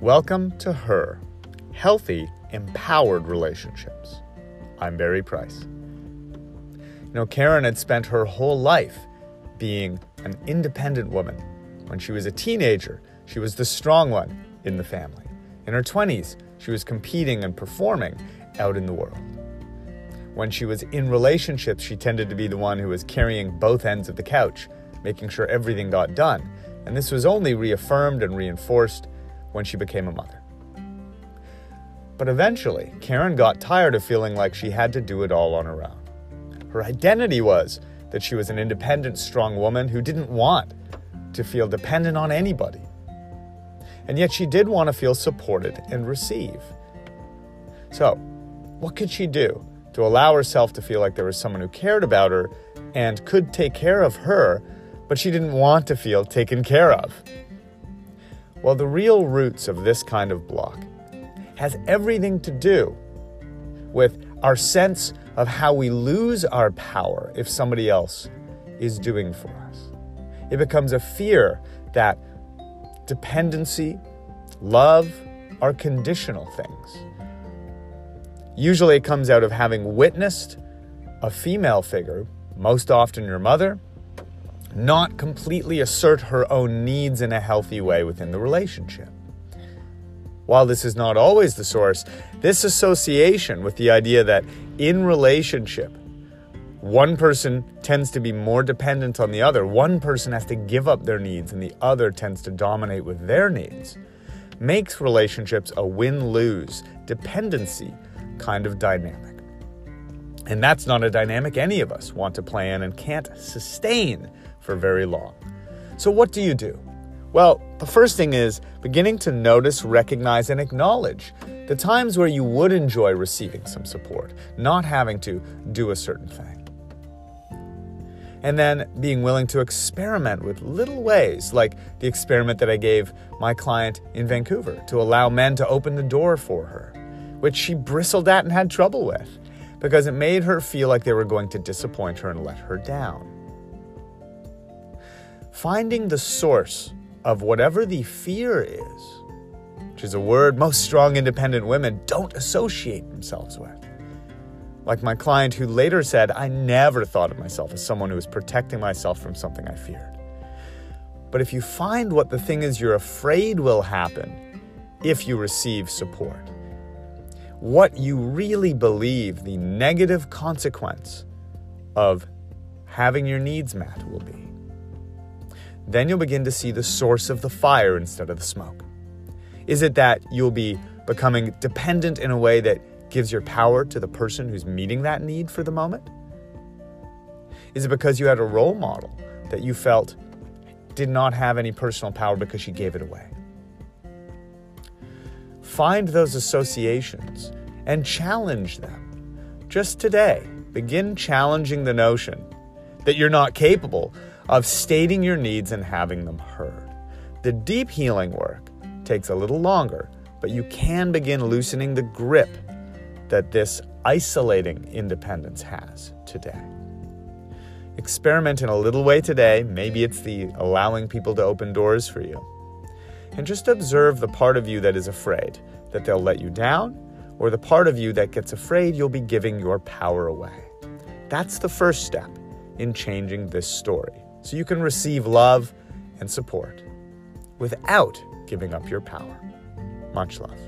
Welcome to Her Healthy, Empowered Relationships. I'm Barry Price. You know, Karen had spent her whole life being an independent woman. When she was a teenager, she was the strong one in the family. In her 20s, she was competing and performing out in the world. When she was in relationships, she tended to be the one who was carrying both ends of the couch, making sure everything got done. And this was only reaffirmed and reinforced when she became a mother. But eventually, Karen got tired of feeling like she had to do it all on her own. Her identity was that she was an independent, strong woman who didn't want to feel dependent on anybody. And yet she did want to feel supported and receive. So, what could she do to allow herself to feel like there was someone who cared about her and could take care of her, but she didn't want to feel taken care of? Well, the real roots of this kind of block has everything to do with our sense of how we lose our power if somebody else is doing for us. It becomes a fear that dependency, love are conditional things. Usually it comes out of having witnessed a female figure, most often your mother, not completely assert her own needs in a healthy way within the relationship. While this is not always the source, this association with the idea that in relationship, one person tends to be more dependent on the other, one person has to give up their needs, and the other tends to dominate with their needs, makes relationships a win lose dependency kind of dynamic. And that's not a dynamic any of us want to play in and can't sustain for very long. So, what do you do? Well, the first thing is beginning to notice, recognize, and acknowledge the times where you would enjoy receiving some support, not having to do a certain thing. And then being willing to experiment with little ways, like the experiment that I gave my client in Vancouver to allow men to open the door for her, which she bristled at and had trouble with because it made her feel like they were going to disappoint her and let her down. Finding the source of whatever the fear is, which is a word most strong independent women don't associate themselves with. Like my client who later said, I never thought of myself as someone who was protecting myself from something I feared. But if you find what the thing is you're afraid will happen if you receive support, what you really believe the negative consequence of having your needs met will be. Then you'll begin to see the source of the fire instead of the smoke. Is it that you'll be becoming dependent in a way that gives your power to the person who's meeting that need for the moment? Is it because you had a role model that you felt did not have any personal power because she gave it away? Find those associations and challenge them. Just today, begin challenging the notion that you're not capable of stating your needs and having them heard. The deep healing work takes a little longer, but you can begin loosening the grip that this isolating independence has today. Experiment in a little way today. Maybe it's the allowing people to open doors for you. And just observe the part of you that is afraid that they'll let you down, or the part of you that gets afraid you'll be giving your power away. That's the first step in changing this story so you can receive love and support without giving up your power. Much love.